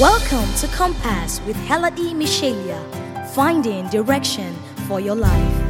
Welcome to Compass with Heladi Michelia, finding direction for your life.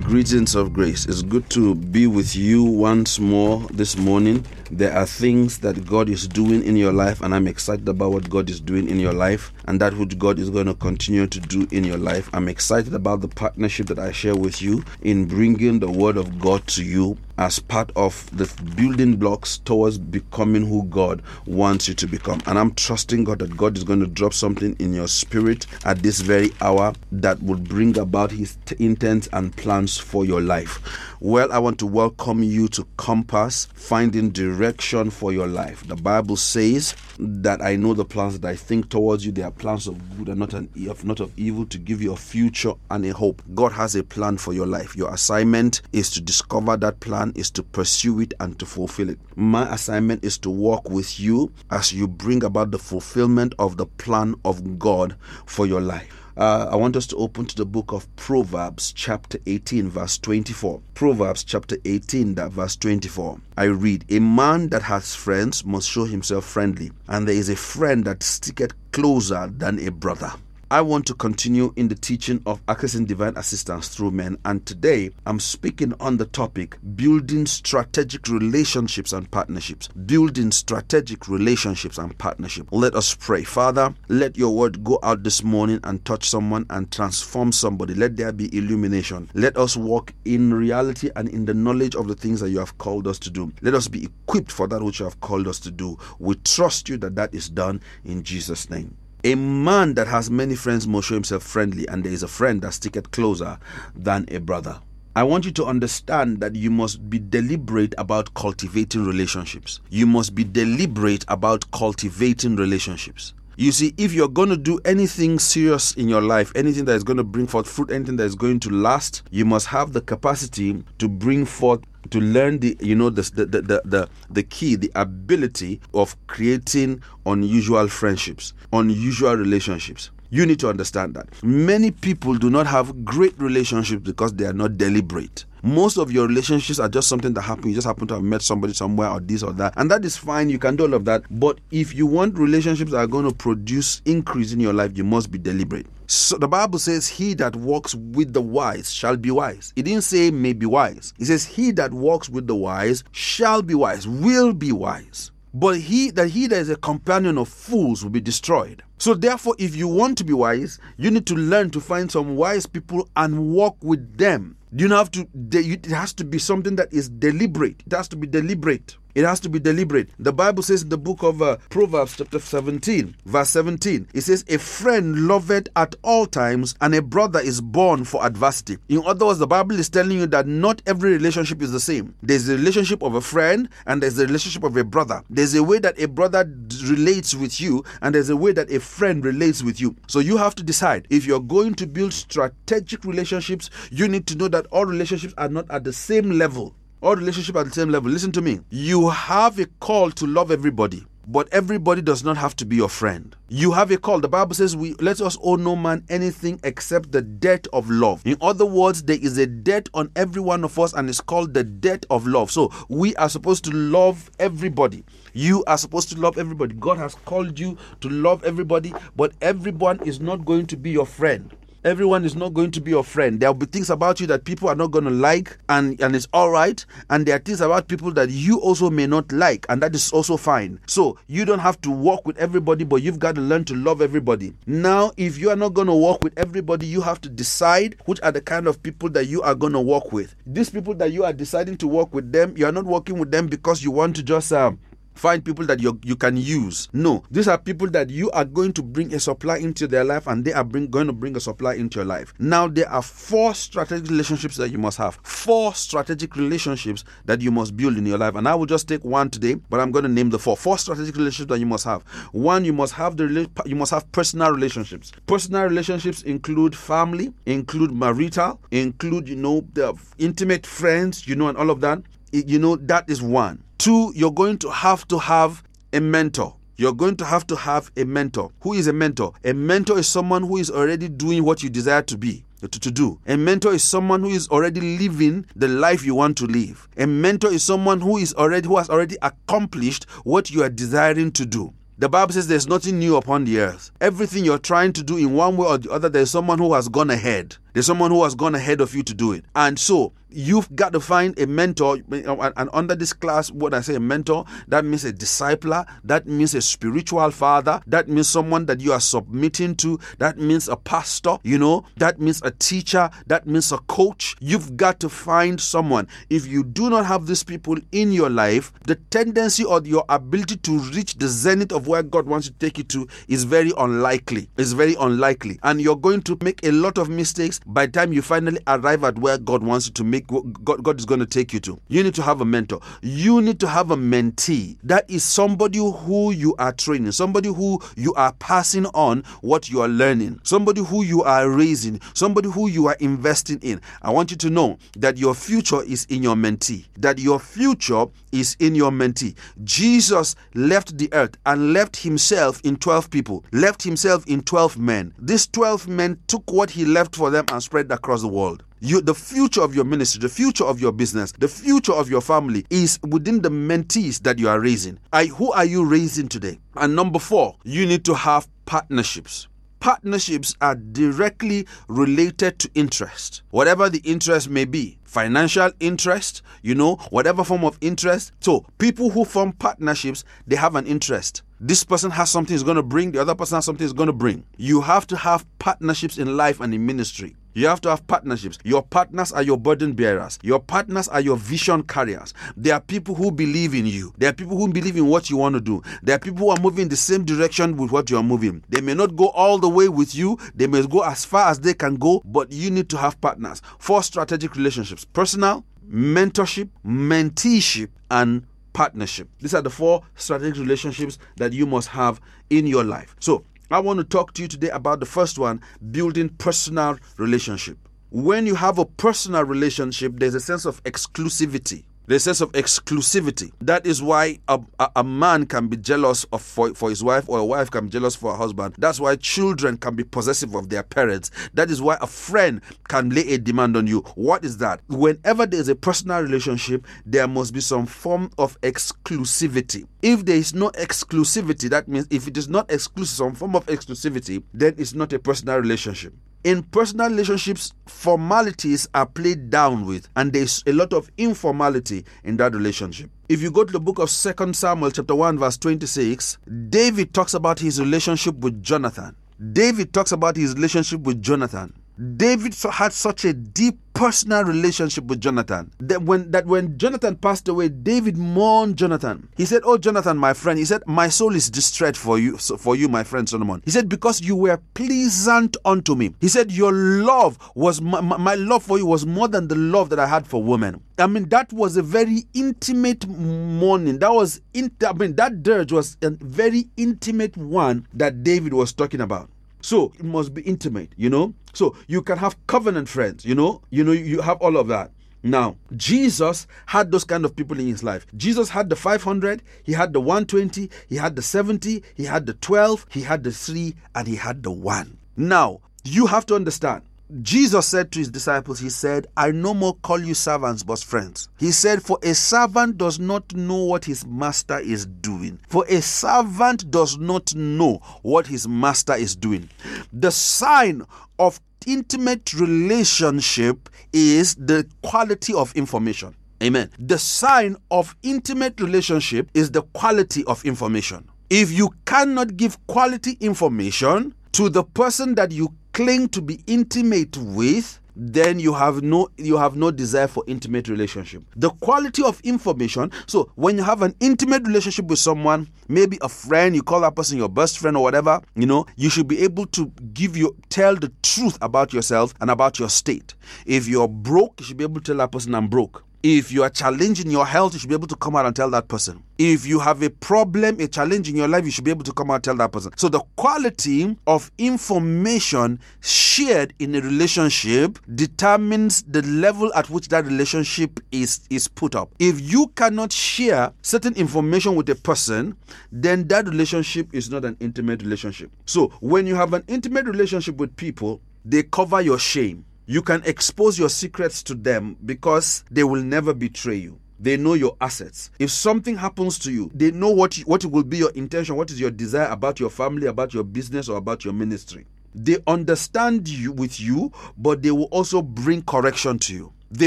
Greetings of grace. It's good to be with you once more this morning. There are things that God is doing in your life, and I'm excited about what God is doing in your life and that which God is going to continue to do in your life. I'm excited about the partnership that I share with you in bringing the Word of God to you as part of the building blocks towards becoming who God wants you to become. And I'm trusting God that God is going to drop something in your spirit at this very hour that will bring about His t- intents and plans for your life. Well, I want to welcome you to Compass, finding direction for your life. The Bible says that I know the plans that I think towards you. They are plans of good and not an of not of evil to give you a future and a hope. God has a plan for your life. Your assignment is to discover that plan, is to pursue it and to fulfill it. My assignment is to walk with you as you bring about the fulfillment of the plan of God for your life. Uh, I want us to open to the book of Proverbs, chapter 18, verse 24. Proverbs, chapter 18, that verse 24. I read, A man that has friends must show himself friendly, and there is a friend that sticketh closer than a brother. I want to continue in the teaching of accessing divine assistance through men, and today I'm speaking on the topic building strategic relationships and partnerships. Building strategic relationships and partnership. Let us pray. Father, let your word go out this morning and touch someone and transform somebody. Let there be illumination. Let us walk in reality and in the knowledge of the things that you have called us to do. Let us be equipped for that which you have called us to do. We trust you that that is done in Jesus' name. A man that has many friends must show himself friendly, and there is a friend that sticketh closer than a brother. I want you to understand that you must be deliberate about cultivating relationships. You must be deliberate about cultivating relationships. You see, if you're going to do anything serious in your life, anything that is going to bring forth fruit, anything that is going to last, you must have the capacity to bring forth to learn the you know the the, the the the key the ability of creating unusual friendships unusual relationships you need to understand that many people do not have great relationships because they are not deliberate most of your relationships are just something that happened. You just happen to have met somebody somewhere or this or that. And that is fine. You can do all of that. But if you want relationships that are going to produce increase in your life, you must be deliberate. So the Bible says, He that walks with the wise shall be wise. It didn't say may be wise. It says, He that walks with the wise shall be wise, will be wise. But he that he that is a companion of fools will be destroyed. So therefore, if you want to be wise, you need to learn to find some wise people and walk with them. You don't have to. It has to be something that is deliberate. It has to be deliberate. It has to be deliberate. The Bible says in the book of uh, Proverbs, chapter 17, verse 17, it says, A friend loveth at all times, and a brother is born for adversity. In other words, the Bible is telling you that not every relationship is the same. There's the relationship of a friend, and there's the relationship of a brother. There's a way that a brother relates with you, and there's a way that a friend relates with you. So you have to decide if you're going to build strategic relationships, you need to know that all relationships are not at the same level all relationship at the same level. Listen to me. You have a call to love everybody. But everybody does not have to be your friend. You have a call. The Bible says we let us owe no man anything except the debt of love. In other words, there is a debt on every one of us, and it's called the debt of love. So we are supposed to love everybody. You are supposed to love everybody. God has called you to love everybody, but everyone is not going to be your friend everyone is not going to be your friend. There will be things about you that people are not going to like, and, and it's all right. And there are things about people that you also may not like, and that is also fine. So you don't have to walk with everybody, but you've got to learn to love everybody. Now, if you are not going to walk with everybody, you have to decide which are the kind of people that you are going to walk with. These people that you are deciding to work with them, you are not working with them because you want to just. Uh, find people that you you can use. No, these are people that you are going to bring a supply into their life, and they are bring, going to bring a supply into your life. Now there are four strategic relationships that you must have. Four strategic relationships that you must build in your life, and I will just take one today, but I'm going to name the four. Four strategic relationships that you must have. One, you must have the you must have personal relationships. Personal relationships include family, include marital, include you know the intimate friends, you know, and all of that. You know that is one. Two, you're going to have to have a mentor. You're going to have to have a mentor. Who is a mentor? A mentor is someone who is already doing what you desire to be. To, to do. A mentor is someone who is already living the life you want to live. A mentor is someone who is already who has already accomplished what you are desiring to do. The Bible says there's nothing new upon the earth. Everything you're trying to do in one way or the other, there's someone who has gone ahead. There's someone who has gone ahead of you to do it. And so you've got to find a mentor. And under this class, when I say a mentor, that means a discipler, that means a spiritual father, that means someone that you are submitting to, that means a pastor, you know, that means a teacher, that means a coach. You've got to find someone. If you do not have these people in your life, the tendency or your ability to reach the zenith of where God wants to take you to is very unlikely. It's very unlikely. And you're going to make a lot of mistakes by the time you finally arrive at where God wants you to make, God, God is going to take you to. You need to have a mentor. You need to have a mentee. That is somebody who you are training, somebody who you are passing on what you are learning, somebody who you are raising, somebody who you are investing in. I want you to know that your future is in your mentee, that your future is in your mentee. Jesus left the earth and left himself in 12 people, left himself in 12 men. These 12 men took what he left for them and spread across the world. You, the future of your ministry, the future of your business, the future of your family is within the mentees that you are raising. I, who are you raising today? And number four, you need to have partnerships partnerships are directly related to interest, whatever the interest may be financial interest, you know, whatever form of interest. So, people who form partnerships, they have an interest. This person has something he's going to bring, the other person has something he's going to bring. You have to have partnerships in life and in ministry. You have to have partnerships. Your partners are your burden bearers. Your partners are your vision carriers. There are people who believe in you. There are people who believe in what you want to do. There are people who are moving in the same direction with what you are moving. They may not go all the way with you. They may go as far as they can go, but you need to have partners. Four strategic relationships personal, mentorship, menteeship, and partnership. These are the four strategic relationships that you must have in your life. So, I want to talk to you today about the first one building personal relationship. When you have a personal relationship, there's a sense of exclusivity the sense of exclusivity. That is why a, a, a, man can be jealous of for, for his wife, or a wife can be jealous for a husband. That's why children can be possessive of their parents. That is why a friend can lay a demand on you. What is that? Whenever there is a personal relationship, there must be some form of exclusivity. If there is no exclusivity, that means if it is not exclusive, some form of exclusivity, then it's not a personal relationship in personal relationships, formalities are played down with, and there's a lot of informality in that relationship. If you go to the book of Second Samuel, chapter 1, verse 26, David talks about his relationship with Jonathan. David talks about his relationship with Jonathan. David had such a deep personal relationship with Jonathan that when that when Jonathan passed away, David mourned Jonathan. He said, "Oh Jonathan, my friend," he said, "My soul is distressed for you, for you, my friend Solomon." He said, "Because you were pleasant unto me." He said, "Your love was my, my love for you was more than the love that I had for women." I mean, that was a very intimate mourning. That was, in, I mean, that dirge was a very intimate one that David was talking about. So it must be intimate, you know. So you can have covenant friends, you know. You know, you have all of that. Now, Jesus had those kind of people in his life. Jesus had the 500, he had the 120, he had the 70, he had the 12, he had the 3, and he had the 1. Now, you have to understand Jesus said to his disciples, He said, I no more call you servants but friends. He said, For a servant does not know what his master is doing. For a servant does not know what his master is doing. The sign of intimate relationship is the quality of information. Amen. The sign of intimate relationship is the quality of information. If you cannot give quality information to the person that you claim to be intimate with then you have no you have no desire for intimate relationship. The quality of information so when you have an intimate relationship with someone maybe a friend you call that person your best friend or whatever you know you should be able to give you tell the truth about yourself and about your state. If you're broke you should be able to tell that person i'm broke if you are challenging your health, you should be able to come out and tell that person. If you have a problem, a challenge in your life, you should be able to come out and tell that person. So the quality of information shared in a relationship determines the level at which that relationship is, is put up. If you cannot share certain information with a person, then that relationship is not an intimate relationship. So when you have an intimate relationship with people, they cover your shame you can expose your secrets to them because they will never betray you. They know your assets. If something happens to you, they know what what will be your intention, what is your desire about your family, about your business, or about your ministry. They understand you with you, but they will also bring correction to you. They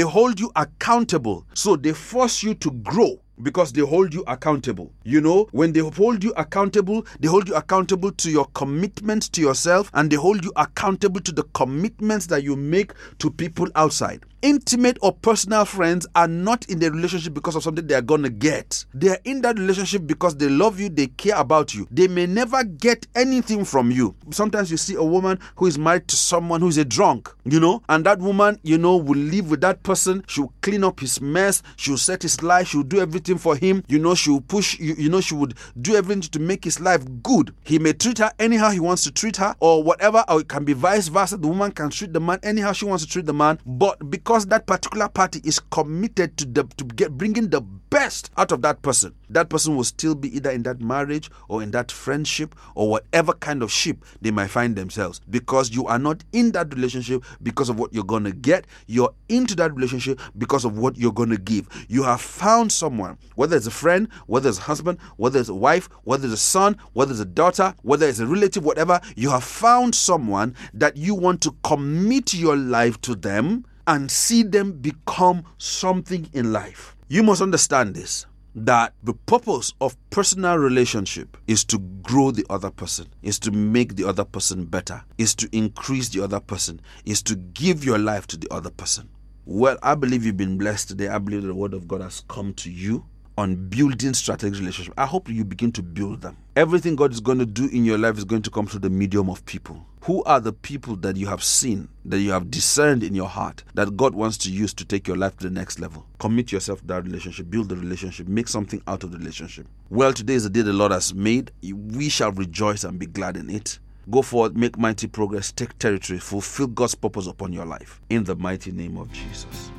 hold you accountable, so they force you to grow because they hold you accountable. You know, when they hold you accountable, they hold you accountable to your commitments to yourself and they hold you accountable to the commitments that you make to people outside. Intimate or personal friends are not in the relationship because of something they are going to get. They are in that relationship because they love you, they care about you. They may never get anything from you. Sometimes you see a woman who is married to someone who is a drunk, you know, and that woman, you know, will live with that person. She'll clean up his mess, she'll set his life, she'll do everything for him. You know, she'll push, you, you know, she would do everything to make his life good. He may treat her anyhow he wants to treat her, or whatever, or it can be vice versa. The woman can treat the man anyhow she wants to treat the man, but because that particular party is committed to the to get bringing the best out of that person, that person will still be either in that marriage or in that friendship or whatever kind of ship they might find themselves. Because you are not in that relationship because of what you're gonna get, you're into that relationship because of what you're gonna give. You have found someone, whether it's a friend, whether it's a husband, whether it's a wife, whether it's a son, whether it's a daughter, whether it's a relative, whatever, you have found someone that you want to commit your life to them and see them become something in life. You must understand this that the purpose of personal relationship is to grow the other person, is to make the other person better, is to increase the other person, is to give your life to the other person. Well, I believe you've been blessed today. I believe the word of God has come to you on building strategic relationships. I hope you begin to build them. Everything God is going to do in your life is going to come through the medium of people. Who are the people that you have seen, that you have discerned in your heart, that God wants to use to take your life to the next level? Commit yourself to that relationship, build the relationship, make something out of the relationship. Well, today is the day the Lord has made. We shall rejoice and be glad in it. Go forward, make mighty progress, take territory, fulfill God's purpose upon your life. In the mighty name of Jesus.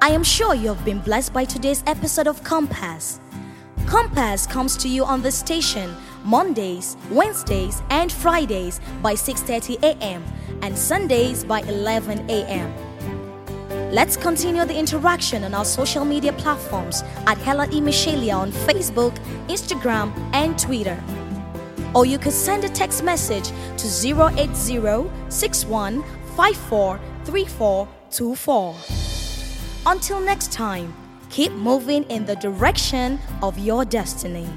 I am sure you have been blessed by today's episode of Compass. Compass comes to you on the station Mondays, Wednesdays, and Fridays by 6:30 a.m. and Sundays by 11 a.m. Let's continue the interaction on our social media platforms at Hella E. Michelia on Facebook, Instagram, and Twitter. Or you could send a text message to 080 Until next time, keep moving in the direction of your destiny.